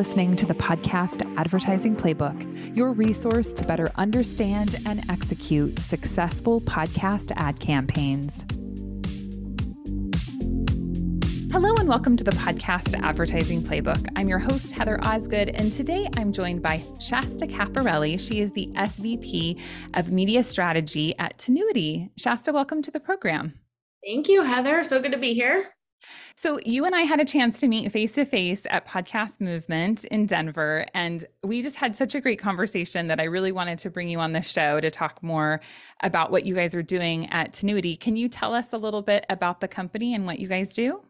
listening to the podcast Advertising Playbook, your resource to better understand and execute successful podcast ad campaigns. Hello and welcome to the podcast Advertising Playbook. I'm your host, Heather Osgood, and today I'm joined by Shasta Cafarelli. She is the SVP of Media Strategy at Tinuiti. Shasta, welcome to the program. Thank you, Heather. So good to be here. So, you and I had a chance to meet face to face at Podcast Movement in Denver, and we just had such a great conversation that I really wanted to bring you on the show to talk more about what you guys are doing at Tinuiti. Can you tell us a little bit about the company and what you guys do?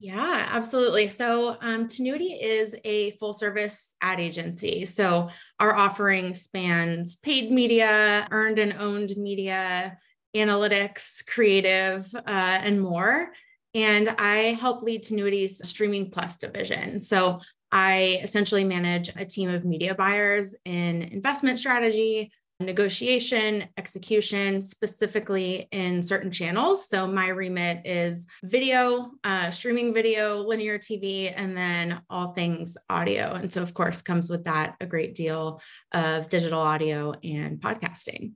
Yeah, absolutely. So, um, Tinuiti is a full service ad agency. So, our offering spans paid media, earned and owned media, analytics, creative, uh, and more. And I help lead Tinuiti's Streaming Plus division. So I essentially manage a team of media buyers in investment strategy, negotiation, execution, specifically in certain channels. So my remit is video, uh, streaming video, linear TV, and then all things audio. And so, of course, comes with that a great deal of digital audio and podcasting.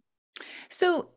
So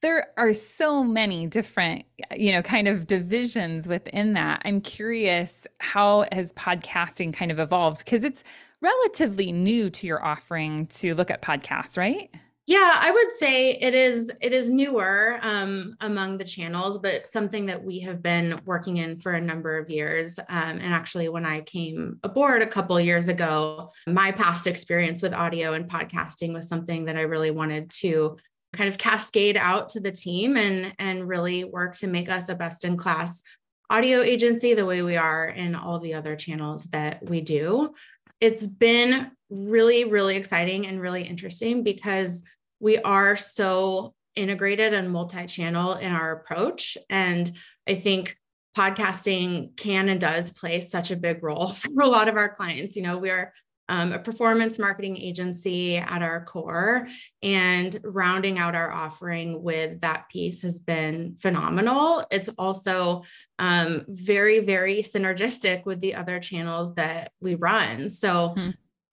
there are so many different you know kind of divisions within that. I'm curious how has podcasting kind of evolved? Because it's relatively new to your offering to look at podcasts right? Yeah i would say it is it is newer um, among the channels but something that we have been working in for a number of years um, and actually when i came aboard a couple years ago my past experience with audio and podcasting was something that i really wanted to kind of cascade out to the team and and really work to make us a best in class audio agency the way we are in all the other channels that we do. It's been really really exciting and really interesting because we are so integrated and multi-channel in our approach. And i think podcasting can and does play such a big role for a lot of our clients. You know we're um, a performance marketing agency at our core, and rounding out our offering with that piece has been phenomenal. It's also um, very, very synergistic with the other channels that we run. So, mm-hmm.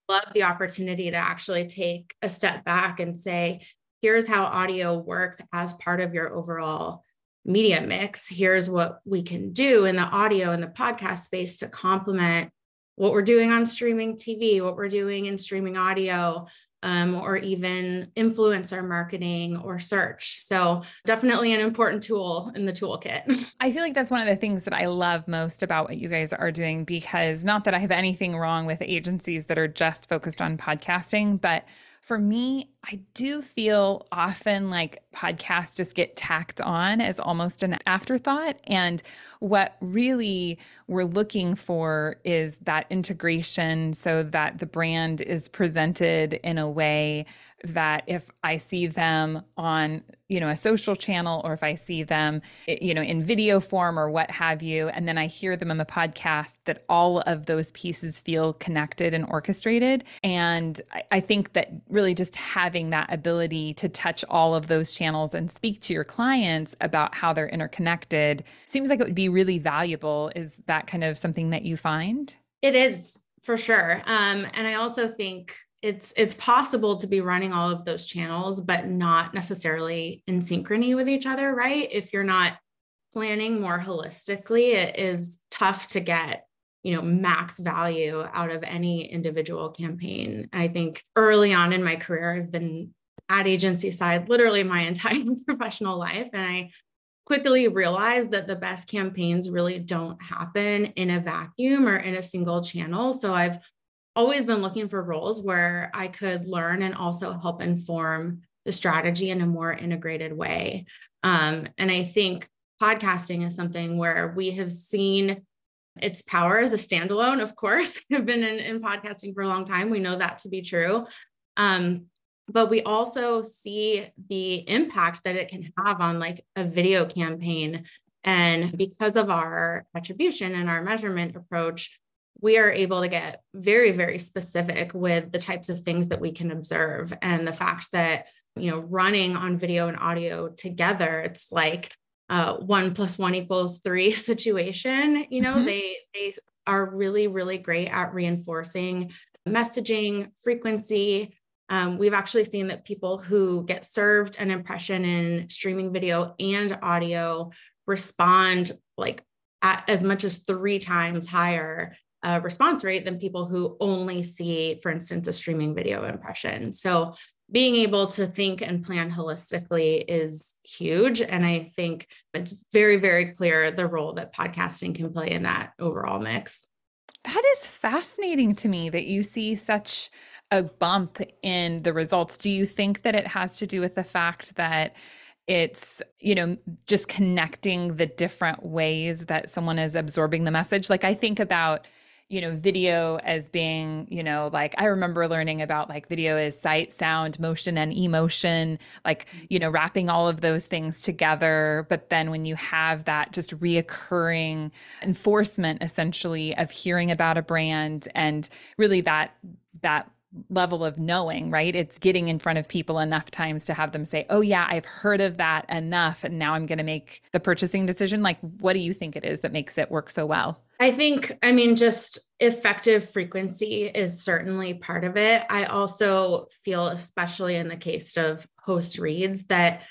love the opportunity to actually take a step back and say, here's how audio works as part of your overall media mix. Here's what we can do in the audio and the podcast space to complement what we're doing on streaming TV, what we're doing in streaming audio, um, or even influencer marketing or search. So, definitely an important tool in the toolkit. I feel like that's one of the things that I love most about what you guys are doing because not that I have anything wrong with agencies that are just focused on podcasting, but for me, I do feel often like podcasts just get tacked on as almost an afterthought. And what really we're looking for is that integration so that the brand is presented in a way that if I see them on, you know, a social channel or if I see them, you know, in video form or what have you, and then I hear them on the podcast, that all of those pieces feel connected and orchestrated. And I, think that really just having that ability to touch all of those channels and speak to your clients about how they're interconnected seems like it would be really valuable. Is that kind of something that you find? It is for sure. Um, and I also think it's it's possible to be running all of those channels but not necessarily in synchrony with each other right? If you're not planning more holistically it is tough to get you know max value out of any individual campaign. I think early on in my career i've been ad agency side literally my entire professional life and i quickly realized that the best campaigns really don't happen in a vacuum or in a single channel. So i've always been looking for roles where I could learn and also help inform the strategy in a more integrated way. Um, and I think podcasting is something where we have seen its power as a standalone, of course, I've been in, in, podcasting for a long time. We know that to be true. Um, but we also see the impact that it can have on like a video campaign. And because of our attribution and our measurement approach, we are able to get very, very specific with the types of things that we can observe. And the fact that, you know, running on video and audio together, it's like uh, one plus one equals three situation. You know, mm-hmm. they they are really really great at reinforcing messaging frequency. Um, we've actually seen that people who get served an impression in streaming video and audio respond like at as much as three times higher uh, response rate than people who only see, for instance, a streaming video impression. So being able to think and plan holistically is huge. And I think it's very, very clear the role that podcasting can play in that overall mix. That is fascinating to me that you see such a bump in the results. Do you think that it has to do with the fact that it's you know just connecting the different ways that someone is absorbing the message like i think about you know video as being you know like i remember learning about like video is sight sound motion and emotion like you know wrapping all of those things together but then when you have that just reoccurring enforcement essentially of hearing about a brand and really that that level of knowing, right? It's getting in front of people enough times to have them say, Oh, yeah, I've heard of that enough. And now I'm going to make the purchasing decision. Like, what do you think it is that makes it work so well? I think, I mean, just effective frequency is certainly part of it. I also feel, especially in the case of host reads, that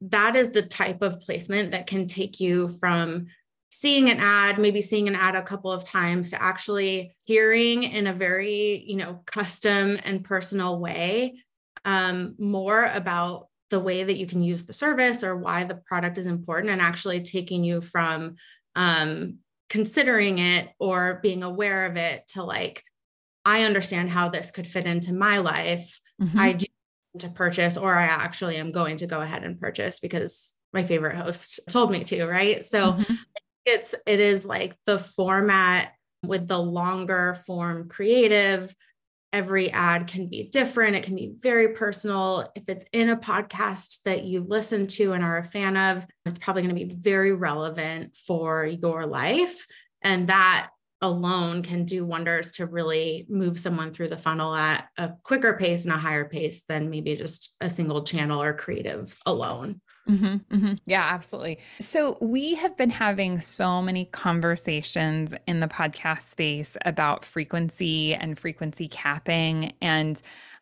that is the type of placement that can take you from seeing an ad, maybe seeing an ad a couple of times to actually hearing in a very, you know, custom and personal way um, more about the way that you can use the service or why the product is important and actually taking you from um, considering it or being aware of it to like, I understand how this could fit into my life. Mm-hmm. I do to purchase, or I actually am going to go ahead and purchase because my favorite host told me to, right? So mm-hmm it's it is like the format with the longer form creative every ad can be different. It can be very personal. If it's in a podcast that you listen to and are a fan of it's probably going to be very relevant for your life. And that alone can do wonders to really move someone through the funnel at a quicker pace and a higher pace than maybe just a single channel or creative alone Mm-hmm, mm-hmm. Yeah, absolutely. So, we have been having so many conversations in the podcast space about frequency and frequency capping. And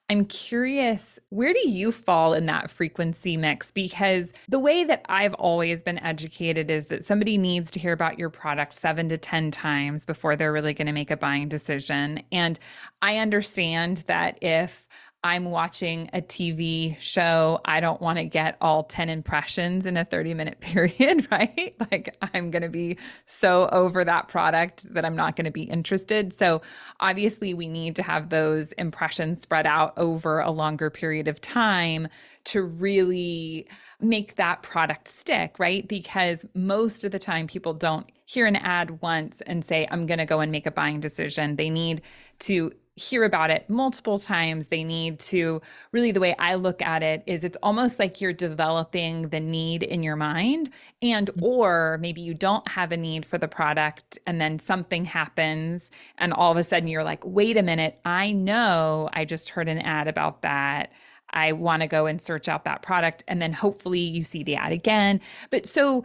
I'm curious, where do you fall in that frequency mix? Because the way that I've always been educated is that somebody needs to hear about your product seven to 10 times before they're really going to make a buying decision. And I understand that if I'm watching a TV show, I don't want to get all 10 impressions in a 30 minute period, right? Like I'm going to be so over that product that I'm not going to be interested. So obviously, we need to have those impressions spread out over a longer period of time to really make that product stick, right? Because most of the time, people don't hear an ad once and say, I'm going to go and make a buying decision. They need to hear about it multiple times. They need to really, the way I look at it is it's almost like you're developing the need in your mind, and mm-hmm. or maybe you don't have a need for the product, and then something happens, and all of a sudden you're like, wait a minute, I know I just heard an ad about that. I want to go and search out that product. And then hopefully you see the ad again. But so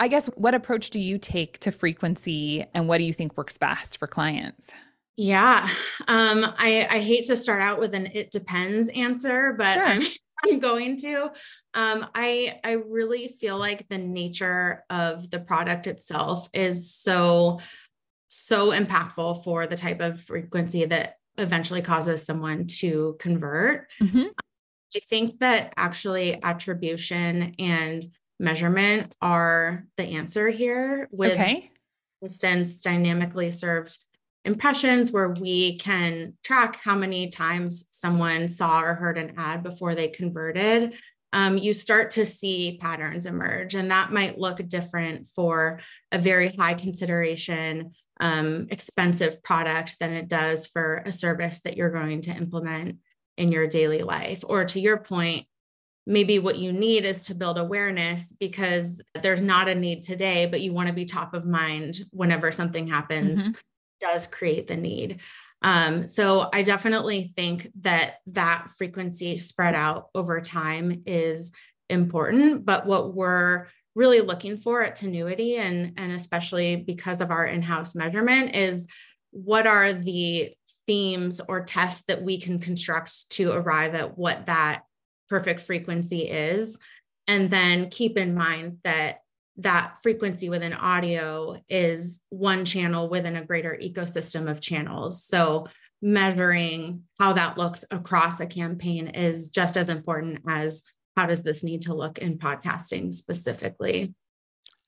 I guess what approach do you take to frequency and what do you think works best for clients? Yeah. Um, I, I hate to start out with an it depends answer, but sure. I'm, I'm going to. Um, I I really feel like the nature of the product itself is so so impactful for the type of frequency that eventually causes someone to convert. Mm-hmm. I think that actually attribution and measurement are the answer here with okay. instance dynamically served impressions where we can track how many times someone saw or heard an ad before they converted, um, you start to see patterns emerge. And that might look different for a very high consideration, um, expensive product than it does for a service that you're going to implement in your daily life. Or to your point, maybe what you need is to build awareness because there's not a need today, but you want to be top of mind whenever something happens. Mm-hmm does create the need. Um, so I definitely think that that frequency spread out over time is important. But what we're really looking for at Tinuiti, and and especially because of our in-house measurement is what are the themes or tests that we can construct to arrive at what that perfect frequency is and then keep in mind that that frequency within audio is one channel within a greater ecosystem of channels so measuring how that looks across a campaign is just as important as how does this need to look in podcasting specifically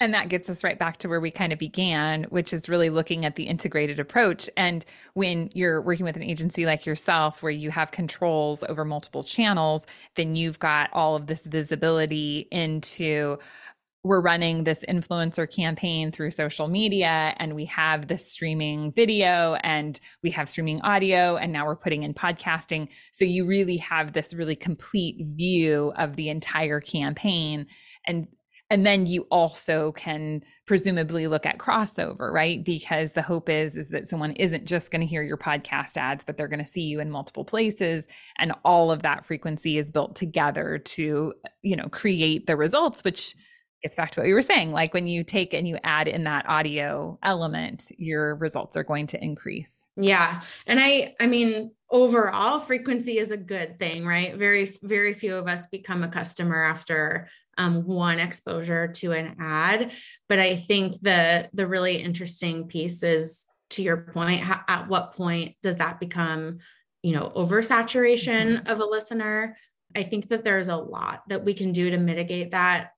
and that gets us right back to where we kind of began, which is really looking at the integrated approach. And when you're working with an agency like yourself, where you have controls over multiple channels, then you've got all of this visibility into we're running this influencer campaign through social media and we have this streaming video and we have streaming audio and now we're putting in podcasting. So you really have this really complete view of the entire campaign. And and then you also can presumably look at crossover right? Because the hope is is that someone isn't just going to hear your podcast ads but they're going to see you in multiple places. And all of that frequency is built together to you know create the results which gets back to what you were saying like when you take and you add in that audio element your results are going to increase yeah and i i mean overall frequency is a good thing right very very few of us become a customer after um, one exposure to an ad. But I think the the really interesting piece is to your point, how, at what point does that become, you know, oversaturation mm-hmm. of a listener? I think that there's a lot that we can do to mitigate that.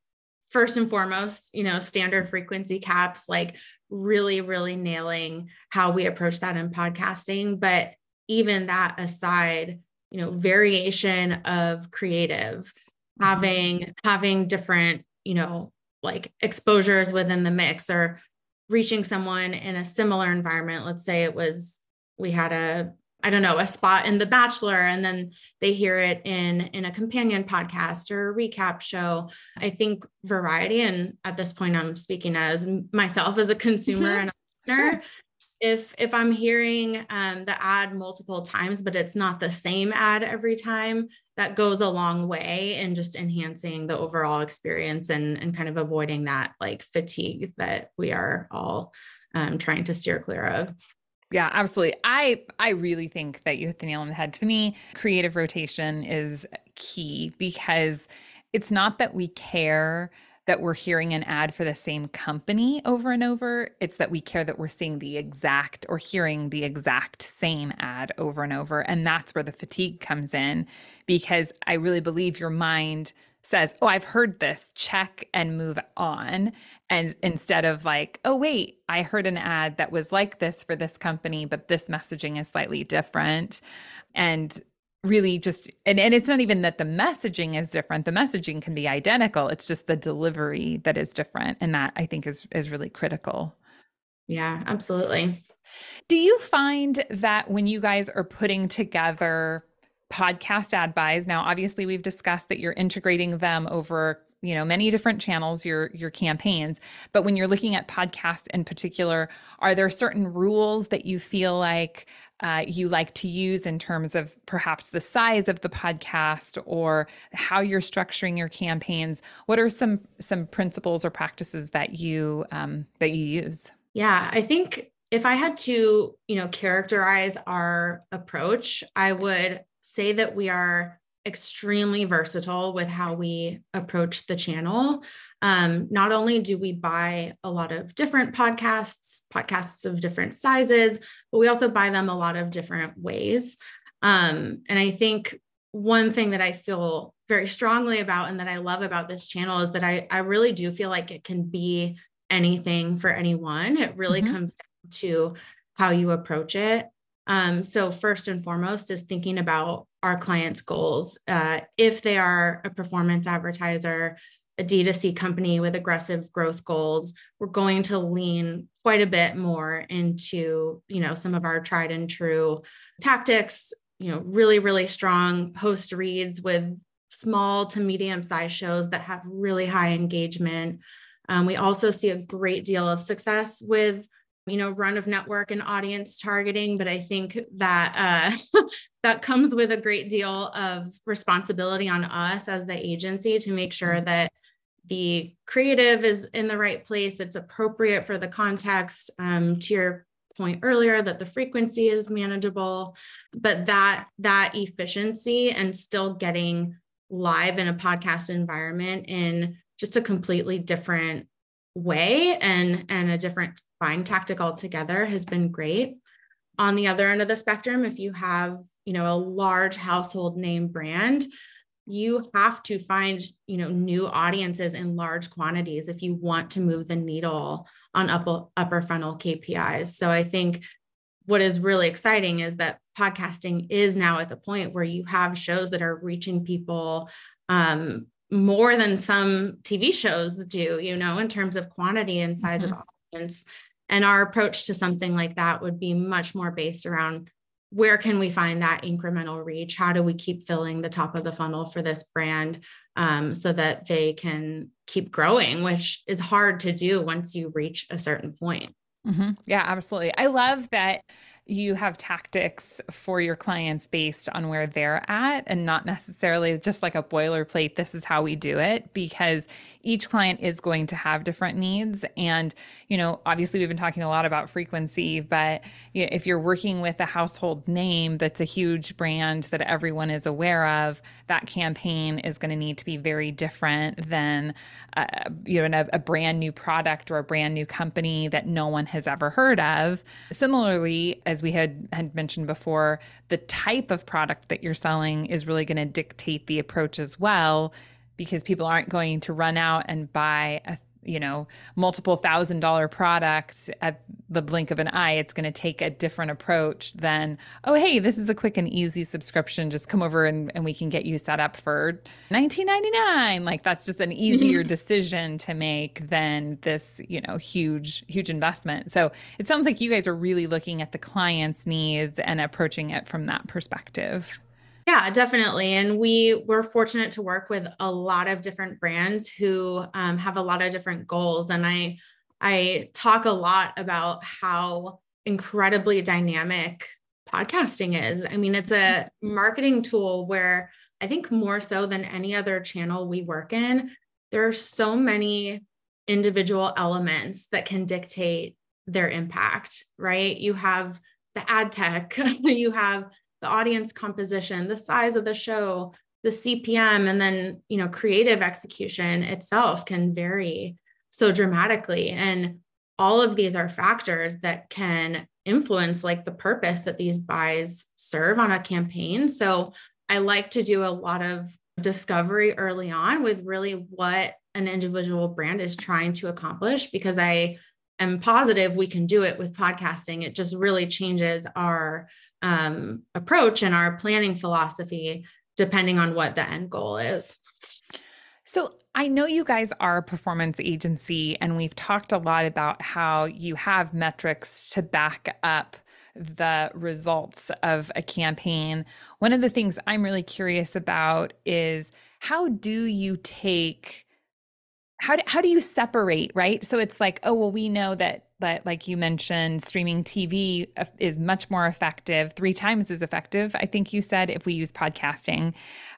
First and foremost, you know, standard frequency caps, like really, really nailing how we approach that in podcasting. But even that aside, you know, variation of creative, Mm-hmm. having having different you know like exposures within the mix or reaching someone in a similar environment let's say it was we had a i don't know a spot in the bachelor and then they hear it in in a companion podcast or a recap show. I think variety and at this point i'm speaking as myself as a consumer mm-hmm. and a listener. Sure. If if i'm hearing um, the ad multiple times but it's not the same ad every time that goes a long way in just enhancing the overall experience and and kind of avoiding that like fatigue that we are all um, trying to steer clear of yeah absolutely i i really think that you hit the nail on the head to me creative rotation is key because it's not that we care that we're hearing an ad for the same company over and over. It's that we care that we're seeing the exact or hearing the exact same ad over and over. And that's where the fatigue comes in because I really believe your mind says, Oh, I've heard this, check and move on. And instead of like, Oh, wait, I heard an ad that was like this for this company, but this messaging is slightly different. And really just and, and it's not even that the messaging is different. The messaging can be identical. It's just the delivery that is different. And that i think is is really critical. Yeah absolutely. Do you find that when you guys are putting together podcast ad buys. Now obviously we've discussed that you're integrating them over you know many different channels your your campaigns. But when you're looking at podcasts in particular are there certain rules that you feel like uh, you like to use in terms of perhaps the size of the podcast or how you're structuring your campaigns? What are some some principles or practices that you um, that you use? Yeah i think if i had to you know characterize our approach i would say that we are extremely versatile with how we approach the channel. Um, not only do we buy a lot of different podcasts, podcasts of different sizes, but we also buy them a lot of different ways. Um, and I think one thing that I feel very strongly about and that I love about this channel is that I, I really do feel like it can be anything for anyone. It really mm-hmm. comes down to how you approach it. Um, so, first and foremost, is thinking about our clients' goals. Uh, if they are a performance advertiser, a D2C company with aggressive growth goals, we're going to lean quite a bit more into, you know, some of our tried and true tactics, you know, really, really strong host reads with small to medium sized shows that have really high engagement. Um, we also see a great deal of success with you know run of network and audience targeting but i think that uh, that comes with a great deal of responsibility on us as the agency to make sure mm-hmm. that the creative is in the right place, it's appropriate for the context. Um, to your point earlier, that the frequency is manageable, but that that efficiency and still getting live in a podcast environment in just a completely different way and and a different buying tactic altogether has been great. On the other end of the spectrum if you have you know a large household name brand you have to find you know new audiences in large quantities if you want to move the needle on upper upper funnel KPIs so i think what is really exciting is that podcasting is now at the point where you have shows that are reaching people um, more than some TV shows do, you know, in terms of quantity and size mm-hmm. of audience. And our approach to something like that would be much more based around where can we find that incremental reach? How do we keep filling the top of the funnel for this brand um, so that they can keep growing, which is hard to do once you reach a certain point. Mm-hmm. Yeah, absolutely. I love that you have tactics for your clients based on where they're at and not necessarily just like a boilerplate this is how we do it because each client is going to have different needs. And you know obviously we've been talking a lot about frequency but you know, if you're working with a household name that's a huge brand that everyone is aware of that campaign is going to need to be very different than uh, you know a, a brand new product or a brand new company that no one has ever heard of. Similarly as we had had mentioned before, the type of product that you're selling is really going to dictate the approach as well because people aren't going to run out and buy a you know, multiple thousand dollar product at the blink of an eye, it's going to take a different approach than, oh, hey, this is a quick and easy subscription. Just come over and, and we can get you set up for $19.99. Like that's just an easier decision to make than this, you know, huge, huge investment. So it sounds like you guys are really looking at the client's needs and approaching it from that perspective. Yeah, definitely. And we were fortunate to work with a lot of different brands who um, have a lot of different goals. And I I talk a lot about how incredibly dynamic podcasting is. I mean, it's a marketing tool where I think more so than any other channel we work in, there are so many individual elements that can dictate their impact, right? You have the ad tech, you have the audience composition, the size of the show, the CPM, and then, you know, creative execution itself can vary so dramatically. And all of these are factors that can influence like the purpose that these buys serve on a campaign. So I like to do a lot of discovery early on with really what an individual brand is trying to accomplish because I am positive we can do it with podcasting. It just really changes our um, approach and our planning philosophy depending on what the end goal is. So, I know you guys are a performance agency, and we've talked a lot about how you have metrics to back up the results of a campaign. One of the things I'm really curious about is how do you take how do, how do you separate, right? So it's like, oh, well, we know that but like you mentioned, streaming TV uh, is much more effective, three times as effective, I think you said, if we use podcasting.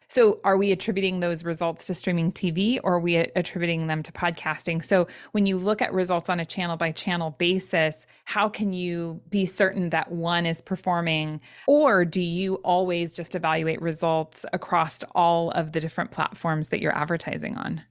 So, are we attributing those results to streaming TV or are we attributing them to podcasting? So, when you look at results on a channel by channel basis, how can you be certain that one is performing? Or do you always just evaluate results across all of the different platforms that you're advertising on?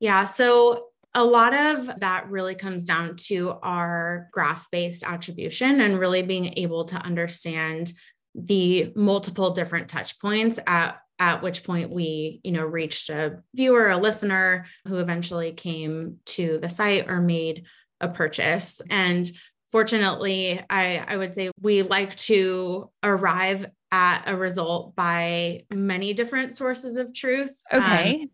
Yeah. So, a lot of that really comes down to our graph based attribution and really being able to understand the multiple different touch points at at which point we you know reached a viewer a listener who eventually came to the site or made a purchase and fortunately i i would say we like to arrive at a result by many different sources of truth okay um,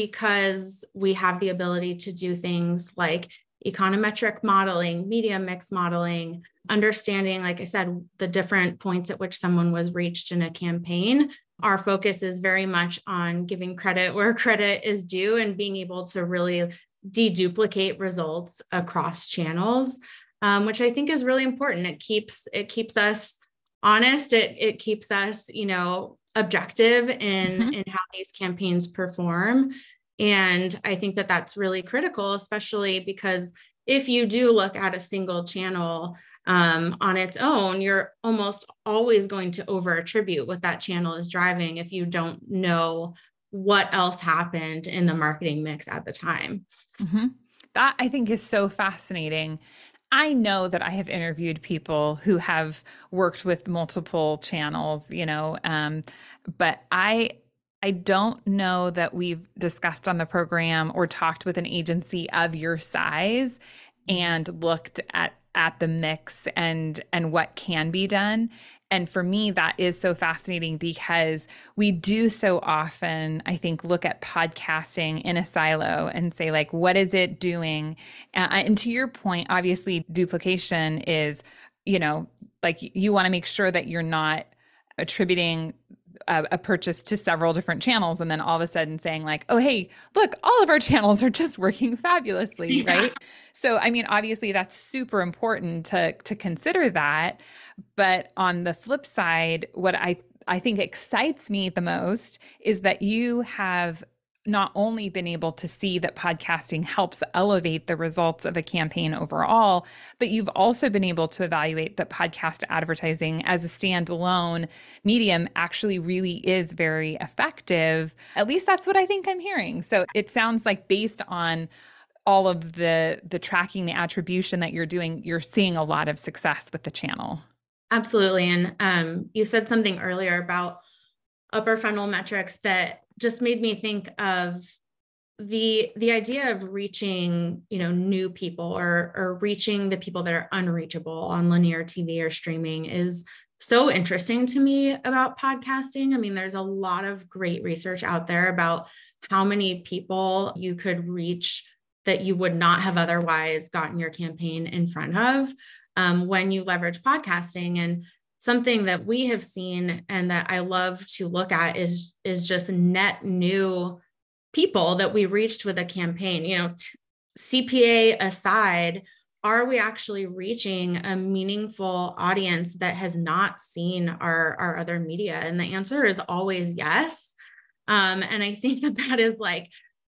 because we have the ability to do things like econometric modeling, media mix modeling, understanding, like I said, the different points at which someone was reached in a campaign. Our focus is very much on giving credit where credit is due and being able to really deduplicate results across channels, um, which I think is really important. It keeps it keeps us honest. It it keeps us, you know, objective in mm-hmm. in how these campaigns perform And I think that that's really critical, especially because if you do look at a single channel um, on its own, you're almost always going to over attribute what that channel is driving if you don't know what else happened in the marketing mix at the time. Mm-hmm. That I think is so fascinating. I know that I have interviewed people who have worked with multiple channels, you know, um, but I I don't know that we've discussed on the program or talked with an agency of your size and looked at at the mix and and what can be done and for me that is so fascinating because we do so often i think look at podcasting in a silo and say like what is it doing? And to your point obviously duplication is you know like you want to make sure that you're not attributing a, a, purchase to several different channels and then all of a sudden saying like oh hey look all of our channels are just working fabulously yeah. right so i mean obviously that's super important to to consider that but on the flip side what i I think excites me the most is that you have not only been able to see that podcasting helps elevate the results of a campaign overall, but you've also been able to evaluate that podcast advertising as a standalone medium actually really is very effective. At least that's what I think I'm hearing. So it sounds like based on all of the the tracking the attribution that you're doing you're seeing a lot of success with the channel absolutely and um, you said something earlier about upper funnel metrics that just made me think of the the idea of reaching you know new people or or reaching the people that are unreachable on linear tv or streaming is so interesting to me about podcasting. I mean there's a lot of great research out there about how many people you could reach that you would not have otherwise gotten your campaign in front of um, when you leverage podcasting. And something that we have seen and that I love to look at is is just net new people that we reached with a campaign. You know, t- CPA aside, are we actually reaching a meaningful audience that has not seen our our other media? And the answer is always yes. Um, and I think that that is like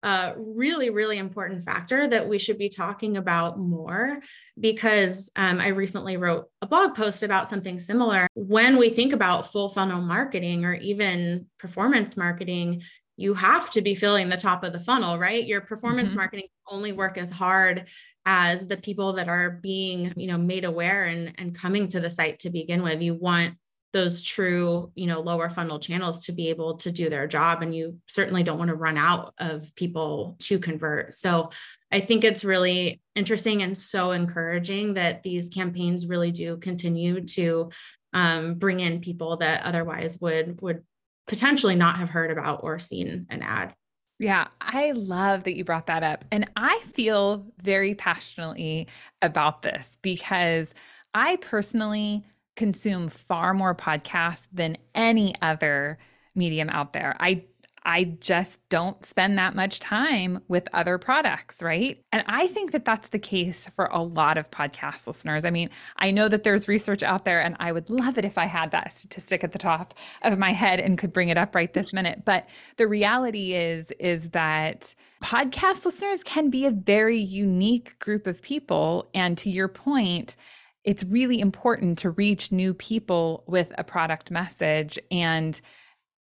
a really, really important factor that we should be talking about more because um, I recently wrote a blog post about something similar. When we think about full funnel marketing or even performance marketing, you have to be filling the top of the funnel, right? Your performance mm-hmm. marketing only work as hard as the people that are being, you know, made aware and, and coming to the site to begin with. You want those true you know lower funnel channels to be able to do their job and you certainly don't want to run out of people to convert so i think it's really interesting and so encouraging that these campaigns really do continue to um, bring in people that otherwise would would potentially not have heard about or seen an ad yeah, I love that you brought that up. And I feel very passionately about this because I personally consume far more podcasts than any other medium out there. I I just don't spend that much time with other products, right? And I think that that's the case for a lot of podcast listeners. I mean, I know that there's research out there, and I would love it if I had that statistic at the top of my head and could bring it up right this minute. But the reality is, is that podcast listeners can be a very unique group of people. And to your point, it's really important to reach new people with a product message. And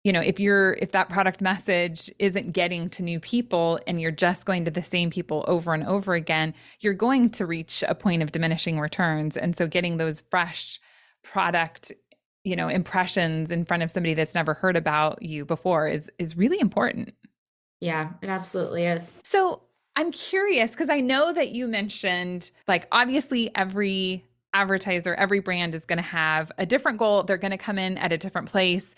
you know if you're if that product message isn't getting to new people and you're just going to the same people over and over again you're going to reach a point of diminishing returns. And so getting those fresh product you know impressions in front of somebody that's never heard about you before is is really important. Yeah it absolutely is. So i'm curious because i know that you mentioned like obviously every advertiser, every brand is going to have a different goal. They're going to come in at a different place.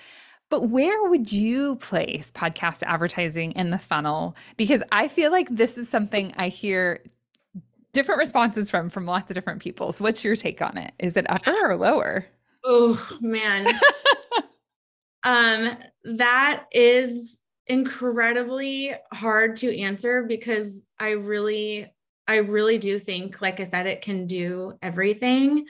But where would you place podcast advertising in the funnel? Because I feel like this is something I hear different responses from from lots of different people. So what's your take on it? Is it upper or lower? Oh, man. um that is incredibly hard to answer because I really I really do think, like I said, it can do everything.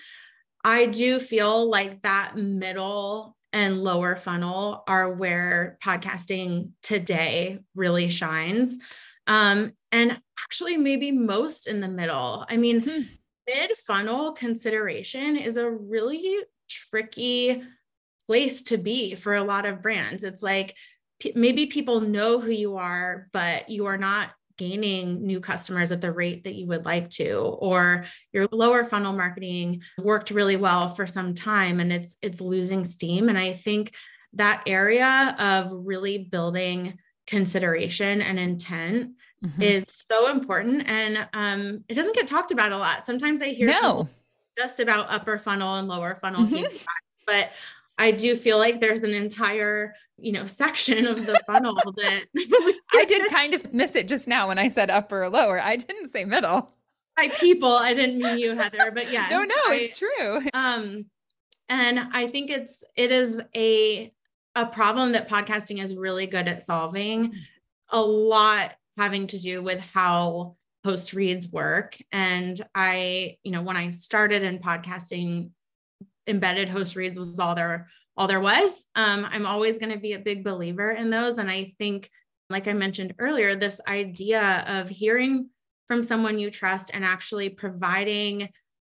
I do feel like that middle and lower funnel are where podcasting today really shines. Um, and actually, maybe most in the middle. I mean, hmm. mid funnel consideration is a really tricky place to be for a lot of brands. It's like p- maybe people know who you are, but you are not gaining new customers at the rate that you would like to or your lower funnel marketing worked really well for some time and it's it's losing steam and i think that area of really building consideration and intent mm-hmm. is so important and um, it doesn't get talked about a lot sometimes i hear no. just about upper funnel and lower funnel mm-hmm. but I do feel like there's an entire, you know, section of the funnel that I did kind of miss it just now when I said upper or lower. I didn't say middle. By people, I didn't mean you, Heather, but yeah. No, no, I, it's true. Um, and I think it's it is a a problem that podcasting is really good at solving. A lot having to do with how post reads work. And I, you know, when I started in podcasting embedded host reads was all there all there was. Um, I'm always going to be a big believer in those. And I think, like I mentioned earlier, this idea of hearing from someone you trust and actually providing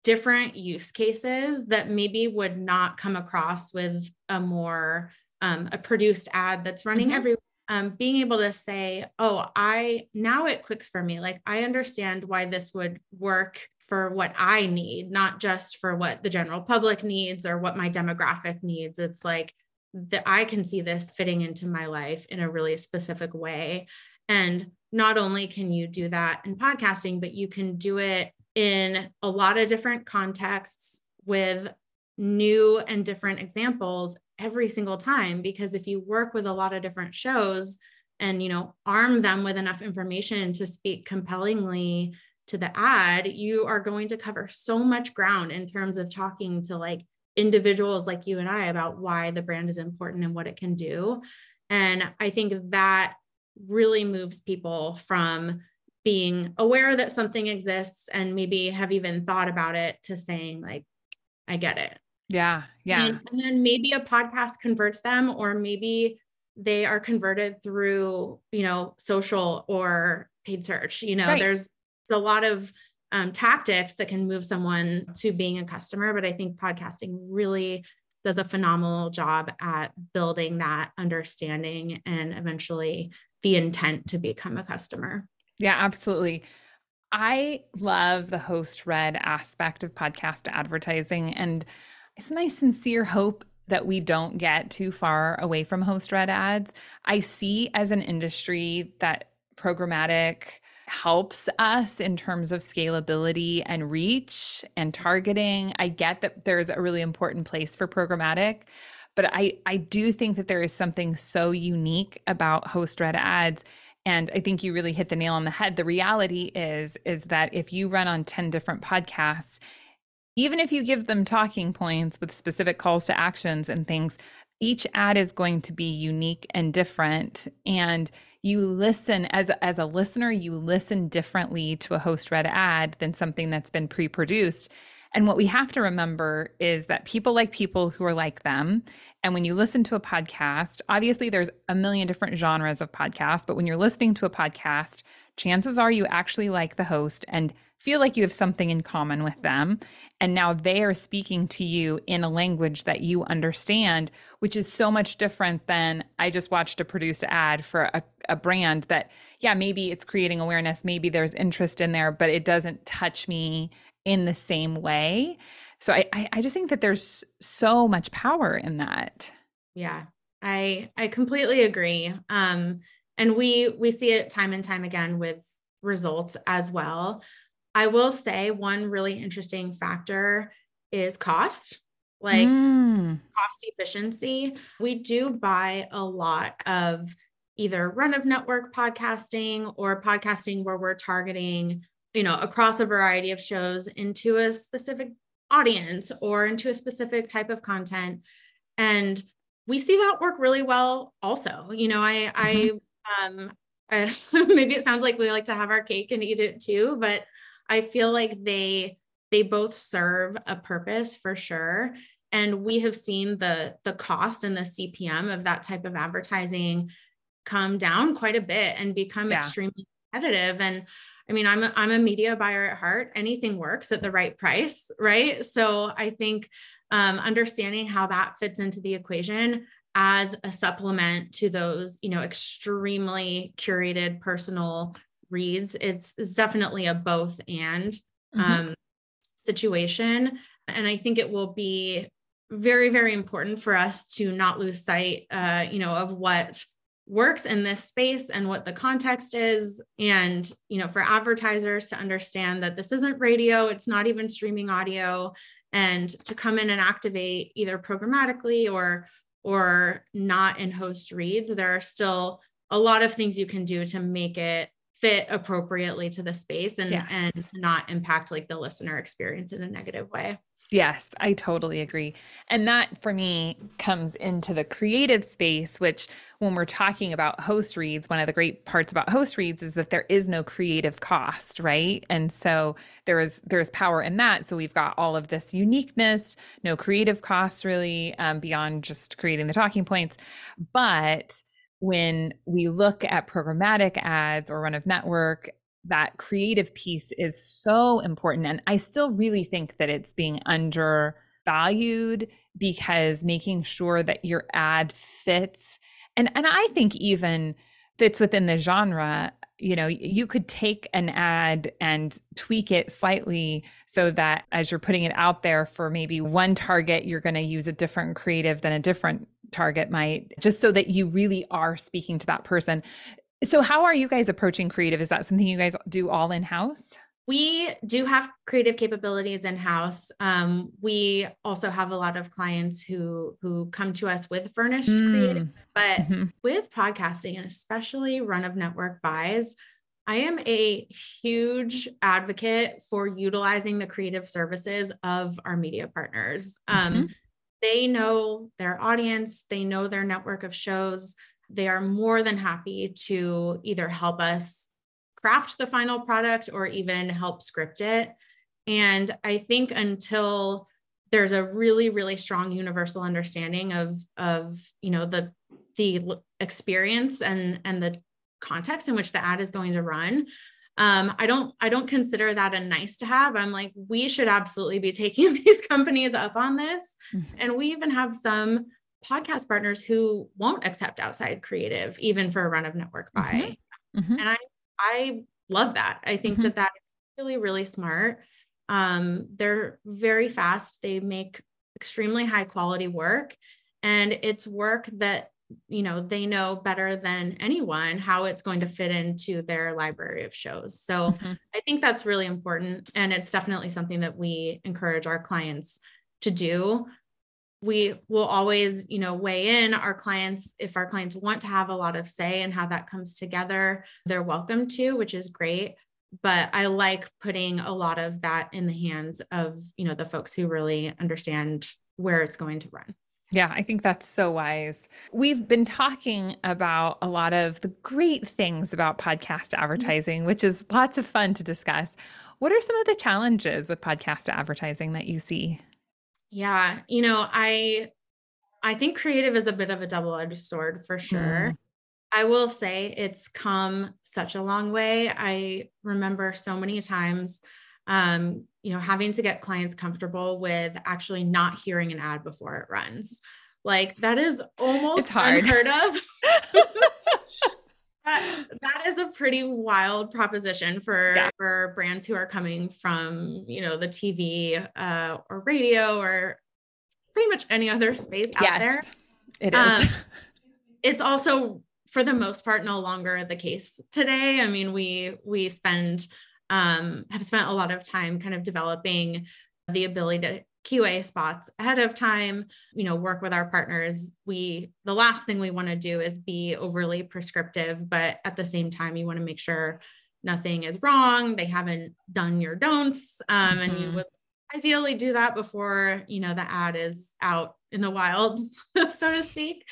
different use cases that maybe would not come across with a more um, a produced ad that's running mm-hmm. every um, being able to say oh i now it clicks for me like i understand why this would work for what I need, not just for what the general public needs or what my demographic needs. It's like that I can see this fitting into my life in a really specific way. And not only can you do that in podcasting, but you can do it in a lot of different contexts with new and different examples every single time because if you work with a lot of different shows and you know arm them with enough information to speak compellingly to the ad, you are going to cover so much ground in terms of talking to like individuals like you and I about why the brand is important and what it can do. And I think that really moves people from being aware that something exists and maybe have even thought about it to saying, like, I get it. Yeah. Yeah. And, and then maybe a podcast converts them, or maybe they are converted through, you know, social or paid search. You know, right. there's a lot of um, tactics that can move someone to being a customer. But I think podcasting really does a phenomenal job at building that understanding and eventually the intent to become a customer. Yeah, absolutely. I love the host read aspect of podcast advertising. And it's my sincere hope that we don't get too far away from host read ads. I see as an industry that programmatic helps us in terms of scalability and reach and targeting. I get that there's a really important place for programmatic, but I I do think that there is something so unique about host read ads and I think you really hit the nail on the head. The reality is is that if you run on 10 different podcasts, even if you give them talking points with specific calls to actions and things, each ad is going to be unique and different and you listen as as a listener you listen differently to a host read ad than something that's been pre-produced. And what we have to remember is that people like people who are like them. And when you listen to a podcast obviously there's a million different genres of podcasts but when you're listening to a podcast chances are you actually like the host and feel like you have something in common with them. And now they are speaking to you in a language that you understand, which is so much different than I just watched a produced ad for a, a brand that, yeah, maybe it's creating awareness, maybe there's interest in there, but it doesn't touch me in the same way. So I, I, I just think that there's so much power in that. Yeah, I I completely agree. Um, and we we see it time and time again with results as well. I will say one really interesting factor is cost, like mm. cost efficiency. We do buy a lot of either run of network podcasting or podcasting where we're targeting, you know, across a variety of shows into a specific audience or into a specific type of content. And we see that work really well also. You know, I mm-hmm. I um uh, maybe it sounds like we like to have our cake and eat it too, but I feel like they they both serve a purpose for sure. and we have seen the the cost and the cpm of that type of advertising come down quite a bit and become yeah. extremely competitive and I mean, I'm a, I'm a media buyer at heart. Anything works at the right price, right? So I think um, understanding how that fits into the equation as a supplement to those, you know, extremely curated personal reads, it's, it's definitely a both and mm-hmm. um, situation. And I think it will be very, very important for us to not lose sight, uh, you know, of what works in this space and what the context is and you know for advertisers to understand that this isn't radio it's not even streaming audio and to come in and activate either programmatically or or not in host reads there are still a lot of things you can do to make it fit appropriately to the space and yes. and to not impact like the listener experience in a negative way Yes, I totally agree. And that for me comes into the creative space, which when we're talking about host reads, one of the great parts about host reads is that there is no creative cost, right? And so there is there's power in that. So we've got all of this uniqueness, no creative costs really um, beyond just creating the talking points. But when we look at programmatic ads or run of network that creative piece is so important. And I still really think that it's being undervalued because making sure that your ad fits and and I think even fits within the genre you know you could take an ad and tweak it slightly so that as you're putting it out there for maybe one target you're going to use a different creative than a different target might just so that you really are speaking to that person so, how are you guys approaching creative? Is that something you guys do all in house? We do have creative capabilities in house. Um, we also have a lot of clients who who come to us with furnished mm. creative, but mm-hmm. with podcasting and especially run of network buys, I am a huge advocate for utilizing the creative services of our media partners. Um, mm-hmm. They know their audience, they know their network of shows they are more than happy to either help us craft the final product or even help script it. And I think until there's a really, really strong universal understanding of, of you know, the the experience and and the context in which the ad is going to run. Um, I don't I don't consider that a nice to have. I'm like, we should absolutely be taking these companies up on this. Mm-hmm. And we even have some podcast partners who won't accept outside creative even for a run of network buy mm-hmm. Mm-hmm. and i i love that i think mm-hmm. that that is really really smart um, they're very fast they make extremely high quality work and it's work that you know they know better than anyone how it's going to fit into their library of shows. So mm-hmm. i think that's really important and it's definitely something that we encourage our clients to do. We will always you know weigh in our clients if our clients want to have a lot of say in how that comes together they're welcome to which is great. But i like putting a lot of that in the hands of you know the folks who really understand where it's going to run yeah, I think that's so wise. We've been talking about a lot of the great things about podcast mm-hmm. advertising, which is lots of fun to discuss. What are some of the challenges with podcast advertising that you see? Yeah, you know, I I think creative is a bit of a double-edged sword for sure. Mm. I will say it's come such a long way. I remember so many times um, you know, having to get clients comfortable with actually not hearing an ad before it runs. Like that is almost it's hard. unheard of. that, that is a pretty wild proposition for yeah. for brands who are coming from you know the TV uh, or radio or pretty much any other space out yes, there. It is. Um, it's also for the most part no longer the case today. I mean, we we spend um, have spent a lot of time kind of developing the ability to QA spots ahead of time, you know, work with our partners. We, the last thing we want to do is be overly prescriptive, but at the same time, you want to make sure nothing is wrong. They haven't done your don'ts. Um, mm-hmm. And you mm-hmm. would ideally do that before, you know, the ad is out in the wild, so to speak.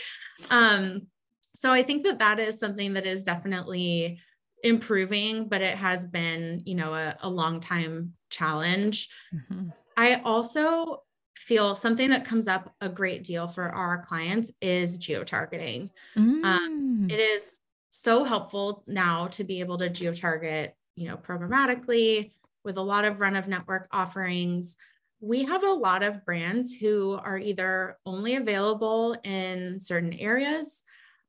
Um, so I think that that is something that is definitely improving, but it has been, you know, a, a long time challenge. Mm-hmm. I also feel something that comes up a great deal for our clients is geo-targeting. Um, mm. Um, it is so helpful now to be able to geo-target, you know, programmatically with a lot of run of network offerings. We have a lot of brands who are either only available in certain areas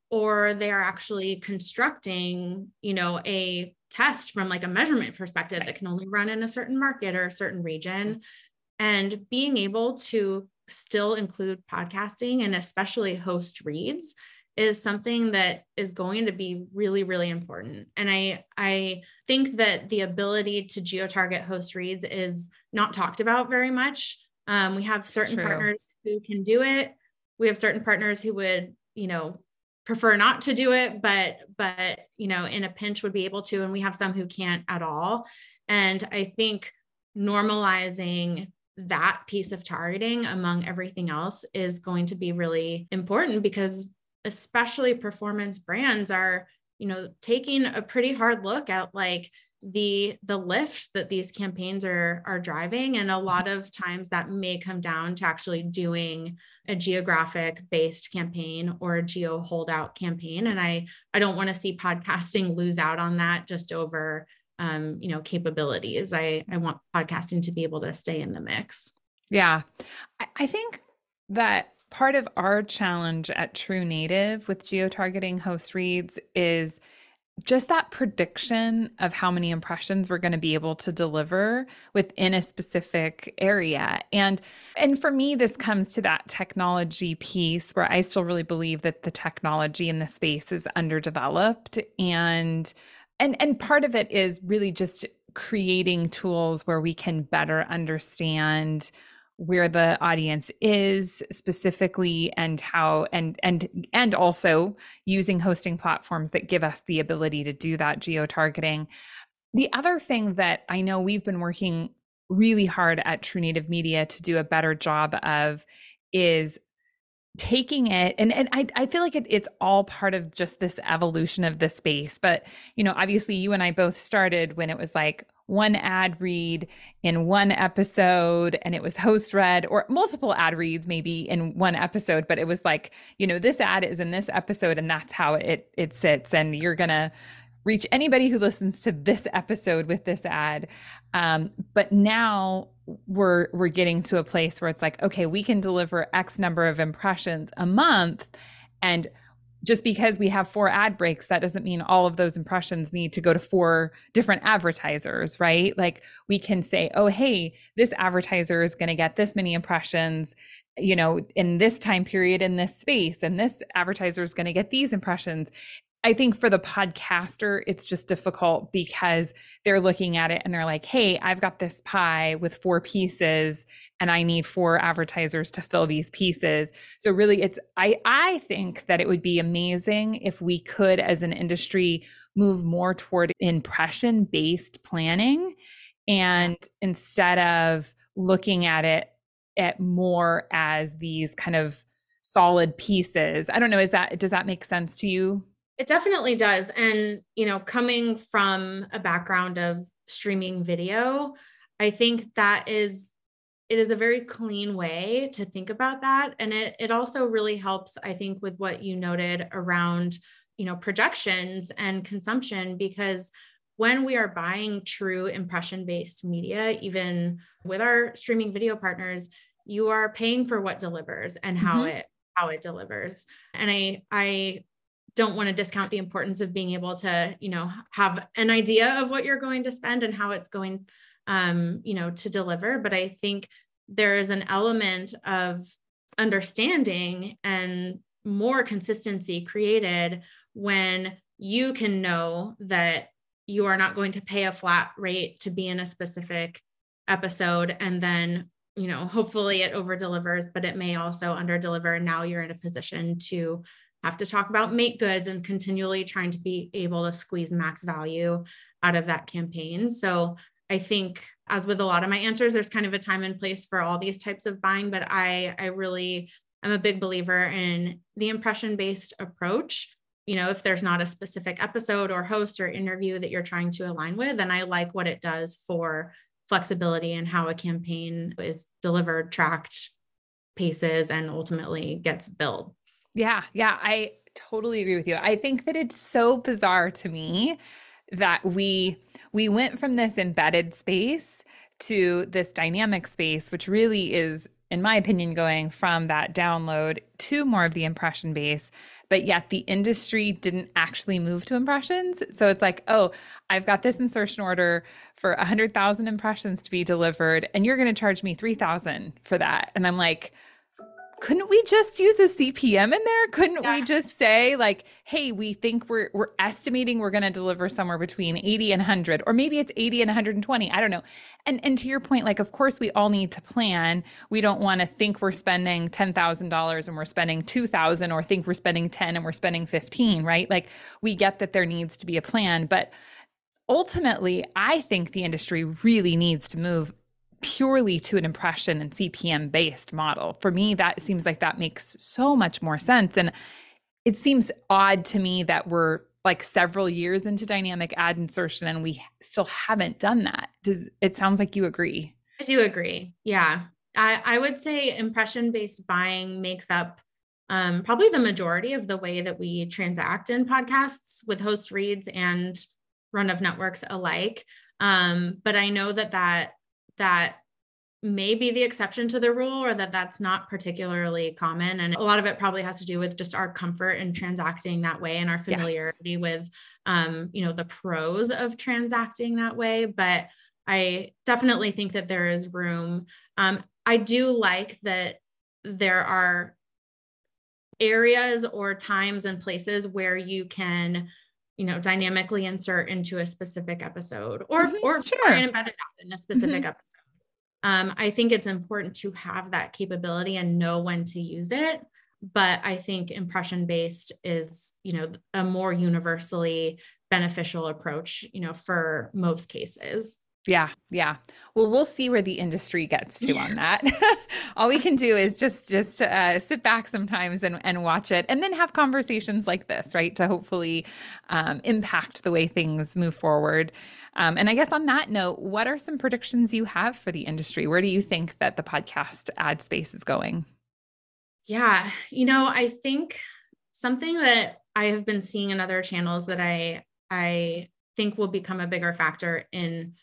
or they are actually constructing, you know, a test from like a measurement perspective that can only run in a certain market or a certain region. And being able to still include podcasting and especially host reads is something that is going to be really really important. And i i think that the ability to geo target host reads is not talked about very much. Um, we have certain partners who can do it. We have certain partners who would you know prefer not to do it but but you know in a pinch would be able to and we have some who can't at all. And i think normalizing that piece of targeting among everything else is going to be really important because especially performance brands are you know taking a pretty hard look at like the the lift that these campaigns are are driving and a lot of times that may come down to actually doing a geographic based campaign or a geo holdout campaign and i i don't want to see podcasting lose out on that just over um, you know, capabilities. I, I want podcasting to be able to stay in the mix. Yeah. I, I think that part of our challenge at True Native with geo-targeting host reads is just that prediction of how many impressions we're going to be able to deliver within a specific area. And and for me this comes to that technology piece where i still really believe that the technology in the space is underdeveloped. And and and part of it is really just creating tools where we can better understand where the audience is specifically and how and and and also using hosting platforms that give us the ability to do that geo targeting the other thing that i know we've been working really hard at true native media to do a better job of is taking it and and I, I feel like it, it's all part of just this evolution of the space but you know obviously you and i both started when it was like one ad read in one episode and it was host read or multiple ad reads maybe in one episode but it was like you know this ad is in this episode and that's how it it sits and you're gonna reach anybody who listens to this episode with this ad. Um, but now we're we're getting to a place where it's like, okay, we can deliver X number of impressions a month, and just because we have four ad breaks, that doesn't mean all of those impressions need to go to four different advertisers, right? Like we can say, oh, hey, this advertiser is going to get this many impressions, you know, in this time period in this space, and this advertiser is going to get these impressions. I think for the podcaster, it's just difficult because they're looking at it and they're like, hey, I've got this pie with four pieces and I need four advertisers to fill these pieces. So really it's I I think that it would be amazing if we could as an industry move more toward impression based planning and instead of looking at it at more as these kind of solid pieces. I don't know is that does that make sense to you? It definitely does. And, you know, coming from a background of streaming video, I think that is it is a very clean way to think about that and it it also really helps I think with what you noted around, you know, projections and consumption because when we are buying true impression based media even with our streaming video partners, you are paying for what delivers and how mm-hmm. it how it delivers. And I I don't want to discount the importance of being able to you know have an idea of what you're going to spend and how it's going um, you know to deliver. But i think there is an element of understanding and more consistency created when you can know that you are not going to pay a flat rate to be in a specific episode and then you know hopefully it over delivers but it may also under deliver now you're in a position to have to talk about make goods and continually trying to be able to squeeze max value out of that campaign. So I think as with a lot of my answers, there's kind of a time and place for all these types of buying, but I I really am a big believer in the impression based approach. You know, if there's not a specific episode or host or interview that you're trying to align with, and I like what it does for flexibility and how a campaign is delivered, tracked, paces and ultimately gets billed. Yeah, yeah, I totally agree with you. I think that it's so bizarre to me that we we went from this embedded space to this dynamic space which really is in my opinion going from that download to more of the impression base but yet the industry didn't actually move to impressions so it's like oh i've got this insertion order for 100000 impressions to be delivered and you're going to charge me 3000 for that and i'm like couldn't we just use a CPM in there? Couldn't yeah. we just say like, hey, we think we're we're estimating we're going to deliver somewhere between 80 and 100 or maybe it's 80 and 120. I don't know. And and to your point like of course we all need to plan. We don't want to think we're spending $10,000 and we're spending 2,000 or think we're spending 10 and we're spending 15, right? Like we get that there needs to be a plan, but ultimately I think the industry really needs to move purely to an impression and CPM based model. For me, that seems like that makes so much more sense. And it seems odd to me that we're like several years into dynamic ad insertion and we still haven't done that. Does it sounds like you agree? I do agree. Yeah. I, I would say impression based buying makes up um, probably the majority of the way that we transact in podcasts with host reads and run of networks alike. Um, but I know that that that may be the exception to the rule or that that's not particularly common. And a lot of it probably has to do with just our comfort in transacting that way and our familiarity yes. with um, you know the pros of transacting that way. But i definitely think that there is room. Um, i do like that there are areas or times and places where you can you know dynamically insert into a specific episode or mm-hmm, or, sure. or embed it in a specific mm-hmm. episode um, i think it's important to have that capability and know when to use it but i think impression based is you know a more universally beneficial approach you know for most cases yeah, yeah. Well, we'll see where the industry gets to on that. All we can do is just just uh, sit back sometimes and and watch it, and then have conversations like this, right, to hopefully um, impact the way things move forward. Um, and I guess on that note, what are some predictions you have for the industry? Where do you think that the podcast ad space is going? Yeah, you know, I think something that I have been seeing in other channels that I I think will become a bigger factor in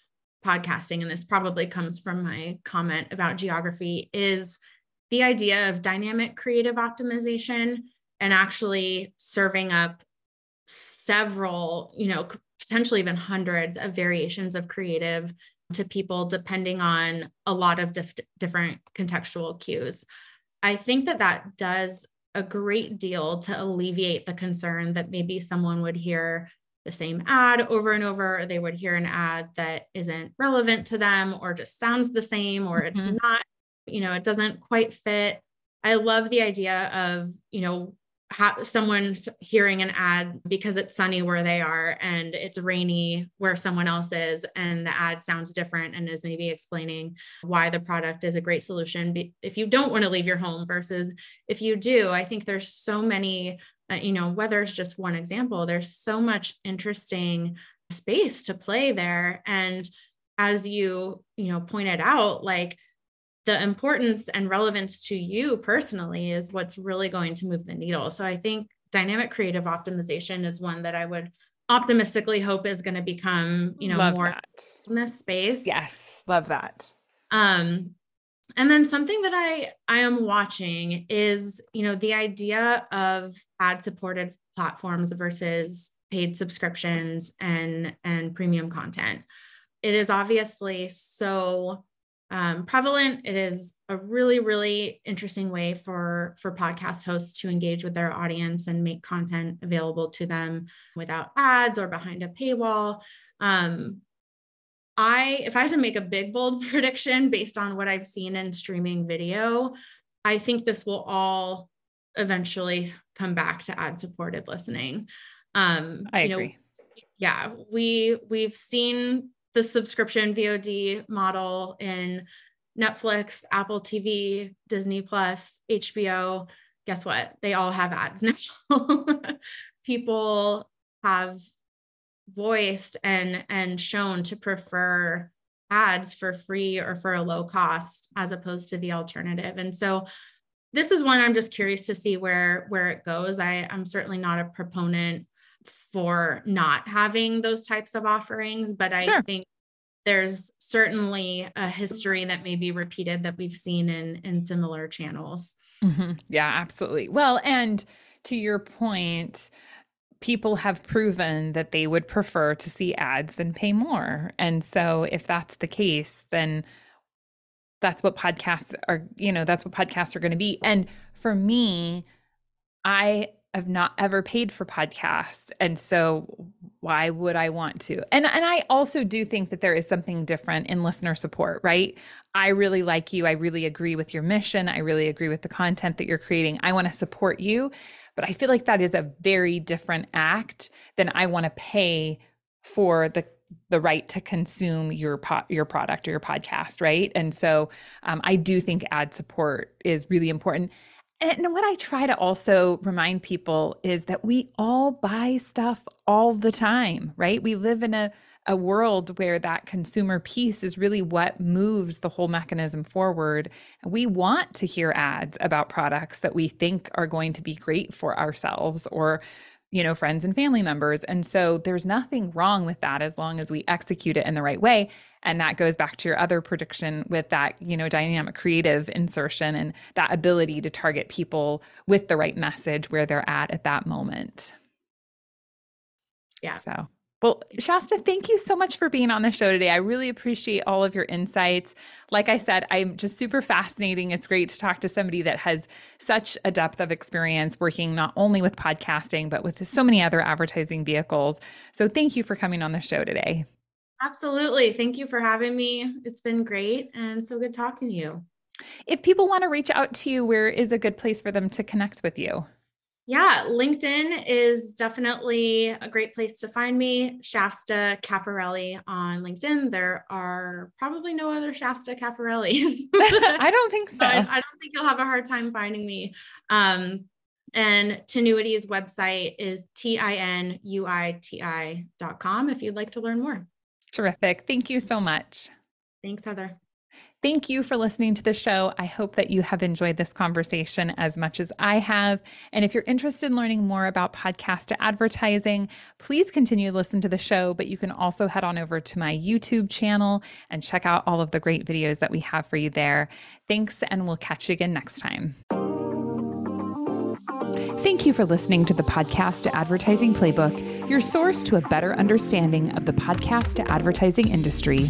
podcasting, and this probably comes from my comment about geography, is the idea of dynamic creative optimization and actually serving up several, you know, potentially even hundreds of variations of creative to people depending on a lot of dif- different contextual cues. I think that that does a great deal to alleviate the concern that maybe someone would hear the same ad over and over, they would hear an ad that isn't relevant to them or just sounds the same or mm-hmm. it's not, you know, it doesn't quite fit. I love the idea of, you know, ha- someone hearing an ad because it's sunny where they are and it's rainy where someone else is, and the ad sounds different and is maybe explaining why the product is a great solution if you don't want to leave your home versus if you do. I think there's so many uh, you know, weather is just one example. There's so much interesting space to play there. And as you, you know, pointed out, like the importance and relevance to you personally is what's really going to move the needle. So I think dynamic creative optimization is one that I would optimistically hope is going to become, you know, love more that. in this space. Yes, love that. Um, and then something that i i am watching is you know the idea of ad supported platforms versus paid subscriptions and and premium content. It is obviously so um, prevalent. It is a really really interesting way for for podcast hosts to engage with their audience and make content available to them without ads or behind a paywall. Um, I, if I had to make a big bold prediction based on what I've seen in streaming video, I think this will all eventually come back to ad supported listening. Um, I agree. Know, yeah, we we've seen the subscription VOD model in Netflix, Apple TV, Disney Plus, HBO. Guess what? They all have ads now. People have voiced and and shown to prefer ads for free or for a low cost as opposed to the alternative and so this is one I'm just curious to see where where it goes. I, I'm certainly not a proponent for not having those types of offerings, but I sure. think there's certainly a history that may be repeated that we've seen in in similar channels. Mm-hmm. Yeah, absolutely. Well, and to your point, people have proven that they would prefer to see ads than pay more. And so if that's the case, then that's what podcasts are, you know, that's what podcasts are going to be. And for me, I have not ever paid for podcasts. And so why would I want to? And and I also do think that there is something different in listener support, right? I really like you. I really agree with your mission. I really agree with the content that you're creating. I want to support you. But I feel like that is a very different act than I want to pay for the the right to consume your pot your product or your podcast right and so um, i do think ad support is really important and what i try to also remind people is that we all buy stuff all the time right we live in a a world where that consumer piece is really what moves the whole mechanism forward. We want to hear ads about products that we think are going to be great for ourselves or you know, friends and family members. And so there's nothing wrong with that as long as we execute it in the right way. And that goes back to your other prediction with that, you know, dynamic creative insertion and that ability to target people with the right message where they're at at that moment. Yeah. So well, Shasta, thank you so much for being on the show today. I really appreciate all of your insights. Like I said, I'm just super fascinating. It's great to talk to somebody that has such a depth of experience working not only with podcasting, but with so many other advertising vehicles. So thank you for coming on the show today. Absolutely. Thank you for having me. It's been great and so good talking to you. If people want to reach out to you, where is a good place for them to connect with you? Yeah, LinkedIn is definitely a great place to find me. Shasta Cafarelli on LinkedIn. There are probably no other Shasta Cafarellis. I don't think so. I, I, don't think you'll have a hard time finding me. Um, and Tinuiti's website is T-I-N-U-I-T-I.com if you'd like to learn more. Terrific. Thank you so much. Thanks, Heather. Thank you for listening to the show. I hope that you have enjoyed this conversation as much as I have. And if you're interested in learning more about podcast advertising, please continue to listen to the show. But you can also head on over to my YouTube channel and check out all of the great videos that we have for you there. Thanks, and we'll catch you again next time. Thank you for listening to the Podcast to Advertising Playbook, your source to a better understanding of the podcast to advertising industry.